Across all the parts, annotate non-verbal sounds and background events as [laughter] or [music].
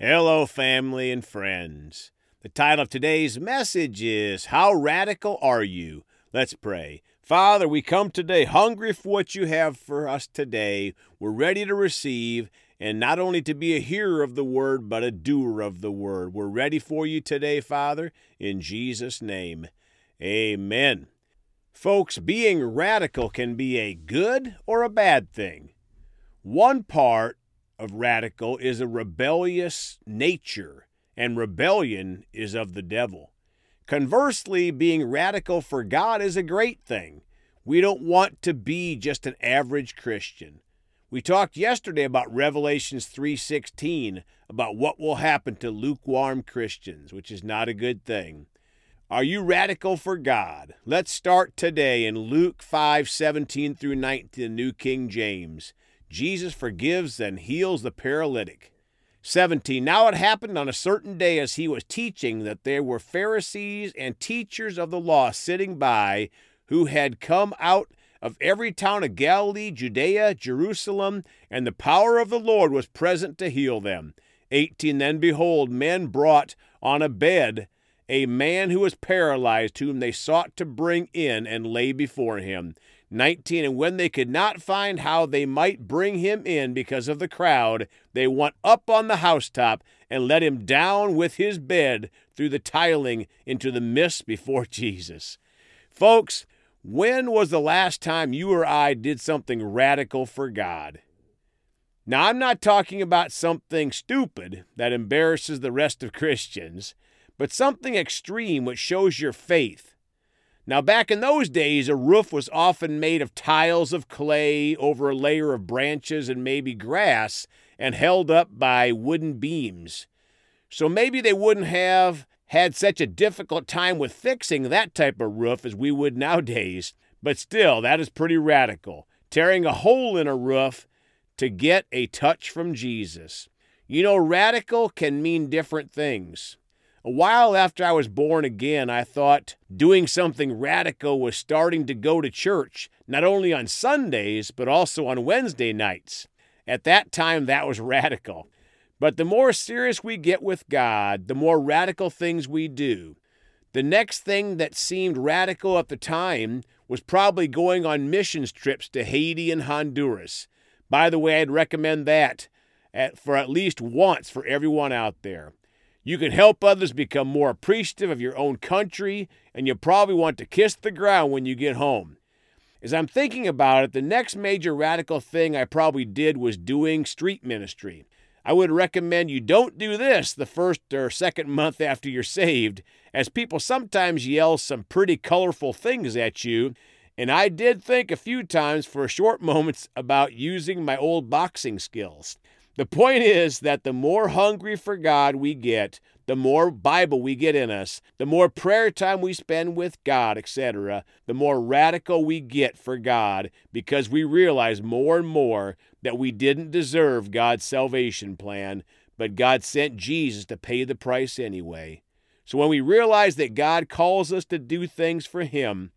Hello, family and friends. The title of today's message is How Radical Are You? Let's pray. Father, we come today hungry for what you have for us today. We're ready to receive, and not only to be a hearer of the word, but a doer of the word. We're ready for you today, Father, in Jesus' name. Amen. Folks, being radical can be a good or a bad thing. One part of radical is a rebellious nature, and rebellion is of the devil. Conversely, being radical for God is a great thing. We don't want to be just an average Christian. We talked yesterday about Revelations 3:16 about what will happen to lukewarm Christians, which is not a good thing. Are you radical for God? Let's start today in Luke 5:17 through 19, the New King James. Jesus forgives and heals the paralytic. 17. Now it happened on a certain day as he was teaching that there were Pharisees and teachers of the law sitting by who had come out of every town of Galilee, Judea, Jerusalem, and the power of the Lord was present to heal them. 18. Then behold, men brought on a bed a man who was paralyzed, whom they sought to bring in and lay before him. 19 And when they could not find how they might bring him in because of the crowd, they went up on the housetop and let him down with his bed through the tiling into the mist before [laughs] Jesus. Folks, when was the last time you or I did something radical for God? Now, I'm not talking about something stupid that embarrasses the rest of Christians, but something extreme which shows your faith now, back in those days, a roof was often made of tiles of clay over a layer of branches and maybe grass and held up by wooden beams. So maybe they wouldn't have had such a difficult time with fixing that type of roof as we would nowadays. But still, that is pretty radical. Tearing a hole in a roof to get a touch from Jesus. You know, radical can mean different things. A while after I was born again, I thought doing something radical was starting to go to church, not only on Sundays, but also on Wednesday nights. At that time, that was radical. But the more serious we get with God, the more radical things we do. The next thing that seemed radical at the time was probably going on missions trips to Haiti and Honduras. By the way, I'd recommend that at, for at least once for everyone out there. You can help others become more appreciative of your own country, and you'll probably want to kiss the ground when you get home. As I'm thinking about it, the next major radical thing I probably did was doing street ministry. I would recommend you don't do this the first or second [laughs] month after you're saved, as people sometimes yell some pretty colorful things at you. And I did think a few times for short [laughs] moments about using my old boxing skills. The point is that the more hungry for God we get, the more Bible we get in us, the more prayer time we spend with God, etc., the more radical we get for God because we realize more and more that we didn't deserve God's salvation plan, but God sent Jesus to pay the price anyway. So when we realize that God calls us to do things for Him,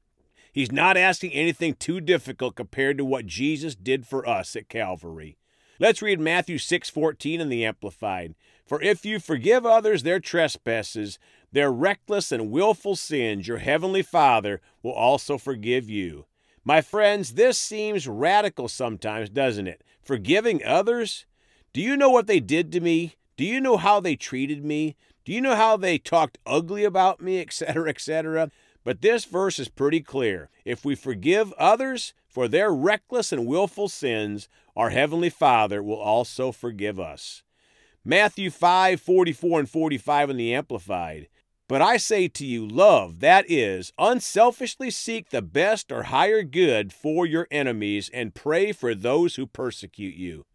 He's not asking anything too difficult compared to what Jesus did for us at Calvary. Let's read Matthew 6:14 in the amplified. For if you forgive others their trespasses, their reckless and willful sins, your heavenly Father will also forgive you. My friends, this seems radical sometimes, doesn't it? Forgiving others? Do you know what they did to me? Do you know how they treated me? Do you know how they talked ugly about me, etc., etc.? But this verse is pretty clear. If we forgive others for their reckless and willful sins, our Heavenly Father will also forgive us. Matthew 5 44 and 45 in the Amplified. But I say to you, love, that is, unselfishly seek the best or higher good for your enemies and pray for those who persecute you.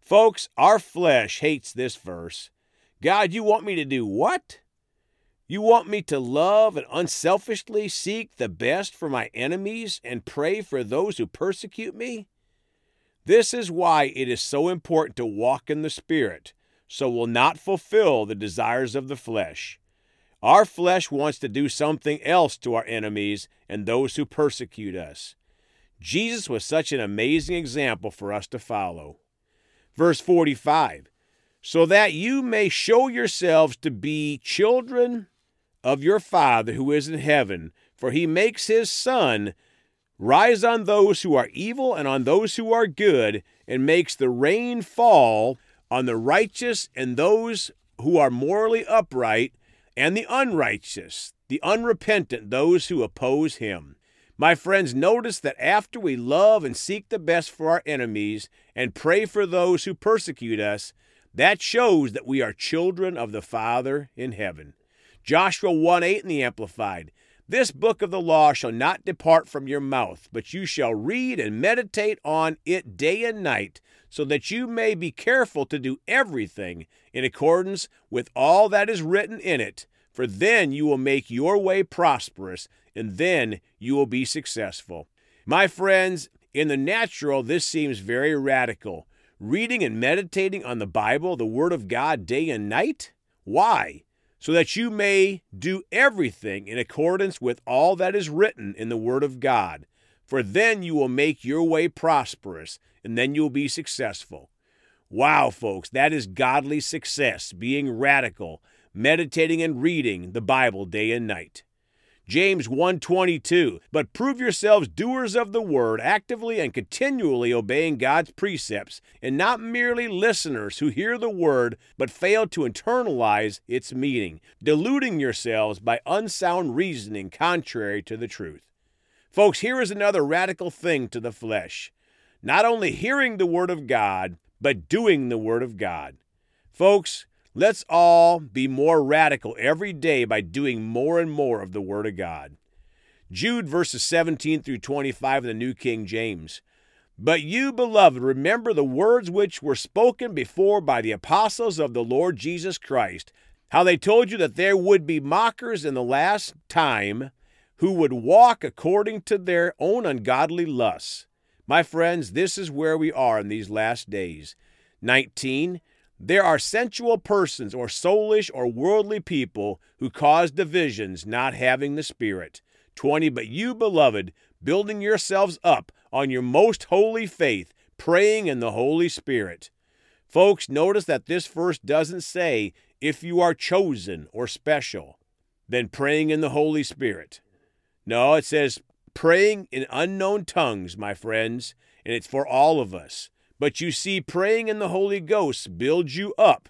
Folks, our flesh hates this verse. God, you want me to do what? You want me to love and unselfishly seek the best for my enemies and pray for those who persecute me? This is why it is so important to walk in the Spirit, so we'll not fulfill the desires of the flesh. Our flesh wants to do something else to our enemies and those who persecute us. Jesus was such an amazing example for us to follow. Verse 45 so that you may show yourselves to be children of your Father who is in heaven. For he makes his sun rise on those who are evil and on those who are good, and makes the rain fall on the righteous and those who are morally upright, and the unrighteous, the unrepentant, those who oppose him. My friends, notice that after we love and seek the best for our enemies and pray for those who persecute us, that shows that we are children of the Father in heaven. Joshua 1 8 in the Amplified. This book of the law shall not depart from your mouth, but you shall read and meditate on it day and night, so that you may be careful to do everything in accordance with all that is written in it. For then you will make your way prosperous, and then you will be successful. My friends, in the natural, this seems very radical. Reading and meditating on the Bible, the Word of God, day and night? Why? So that you may do everything in accordance with all that is written in the Word of God. For then you will make your way prosperous, and then you will be successful. Wow, folks, that is godly success, being radical, meditating and reading the Bible day and night. James 1:22 But prove yourselves doers of the word actively and continually obeying God's precepts and not merely listeners who hear the word but fail to internalize its meaning deluding yourselves by unsound reasoning contrary to the truth. Folks here is another radical thing to the flesh. Not only hearing the word of God but doing the word of God. Folks Let's all be more radical every day by doing more and more of the Word of God. Jude verses 17 through 25 in the New King James. But you, beloved, remember the words which were spoken before by the apostles of the Lord Jesus Christ, how they told you that there would be mockers in the last time who would walk according to their own ungodly lusts. My friends, this is where we are in these last days. 19. There are sensual persons or soulish or worldly people who cause divisions, not having the Spirit. 20. But you, beloved, building yourselves up on your most holy faith, praying in the Holy Spirit. Folks, notice that this verse doesn't say if you are chosen or special, then praying in the Holy Spirit. No, it says praying in unknown tongues, my friends, and it's for all of us. But you see, praying in the Holy Ghost builds you up.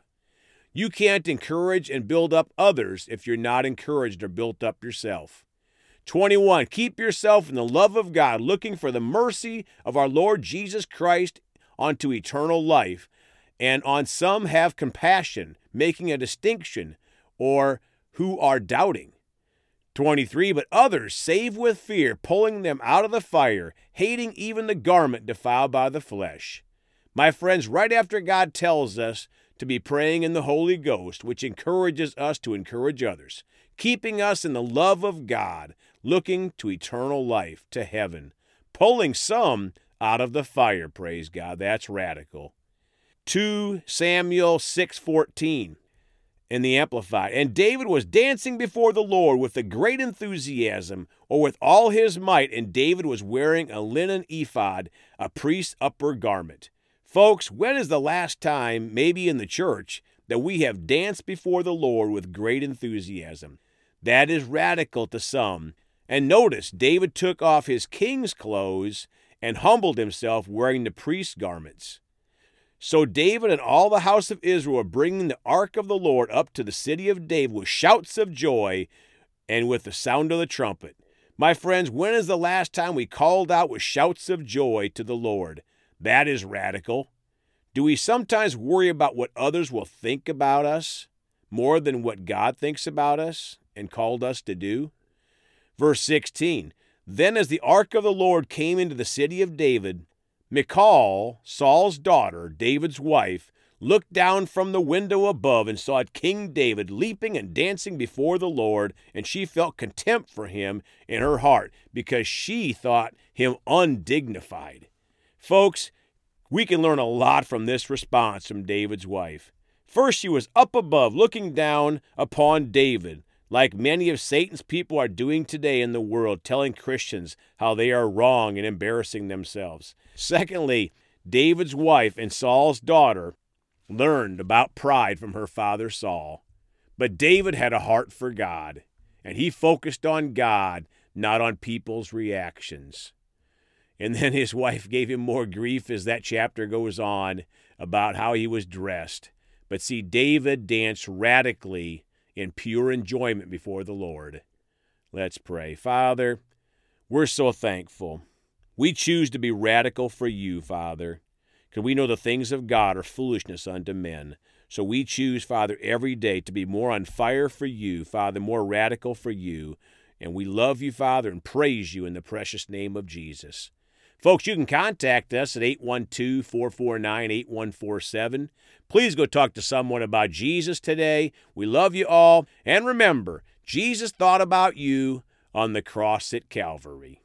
You can't encourage and build up others if you're not encouraged or built up yourself. 21. Keep yourself in the love of God, looking for the mercy of our Lord Jesus Christ unto eternal life. And on some have compassion, making a distinction, or who are doubting. 23. But others save with fear, pulling them out of the fire, hating even the garment defiled by the flesh. My friends, right after God tells us to be praying in the Holy Ghost, which encourages us to encourage others, keeping us in the love of God, looking to eternal life, to heaven, pulling some out of the fire, praise God. That's radical. 2 Samuel 6:14 in the Amplified. And David was dancing before the Lord with a great enthusiasm, or with all his might, and David was wearing a linen ephod, a priest's upper garment. Folks, when is the last time, maybe in the church, that we have danced before the Lord with great enthusiasm? That is radical to some. And notice, David took off his king's clothes and humbled himself wearing the priest's garments. So David and all the house of Israel were bringing the ark of the Lord up to the city of David with shouts of joy and with the sound of the trumpet. My friends, when is the last time we called out with shouts of joy to the Lord? That is radical. Do we sometimes worry about what others will think about us more than what God thinks about us and called us to do? Verse 16 Then as the ark of the Lord came into the city of David, Michal, Saul's daughter, David's wife, looked down from the window above and saw King David leaping and dancing before the Lord, and she felt contempt for him in her heart because she thought him undignified. Folks, we can learn a lot from this response from David's wife. First, she was up above, looking down upon David, like many of Satan's people are doing today in the world, telling Christians how they are wrong and embarrassing themselves. Secondly, David's wife and Saul's daughter learned about pride from her father Saul. But David had a heart for God, and he focused on God, not on people's reactions. And then his wife gave him more grief as that chapter goes on about how he was dressed. But see, David danced radically in pure enjoyment before the Lord. Let's pray. Father, we're so thankful. We choose to be radical for you, Father, because we know the things of God are foolishness unto men. So we choose, Father, every day to be more on fire for you, Father, more radical for you. And we love you, Father, and praise you in the precious name of Jesus. Folks, you can contact us at 812 449 8147. Please go talk to someone about Jesus today. We love you all. And remember, Jesus thought about you on the cross at Calvary.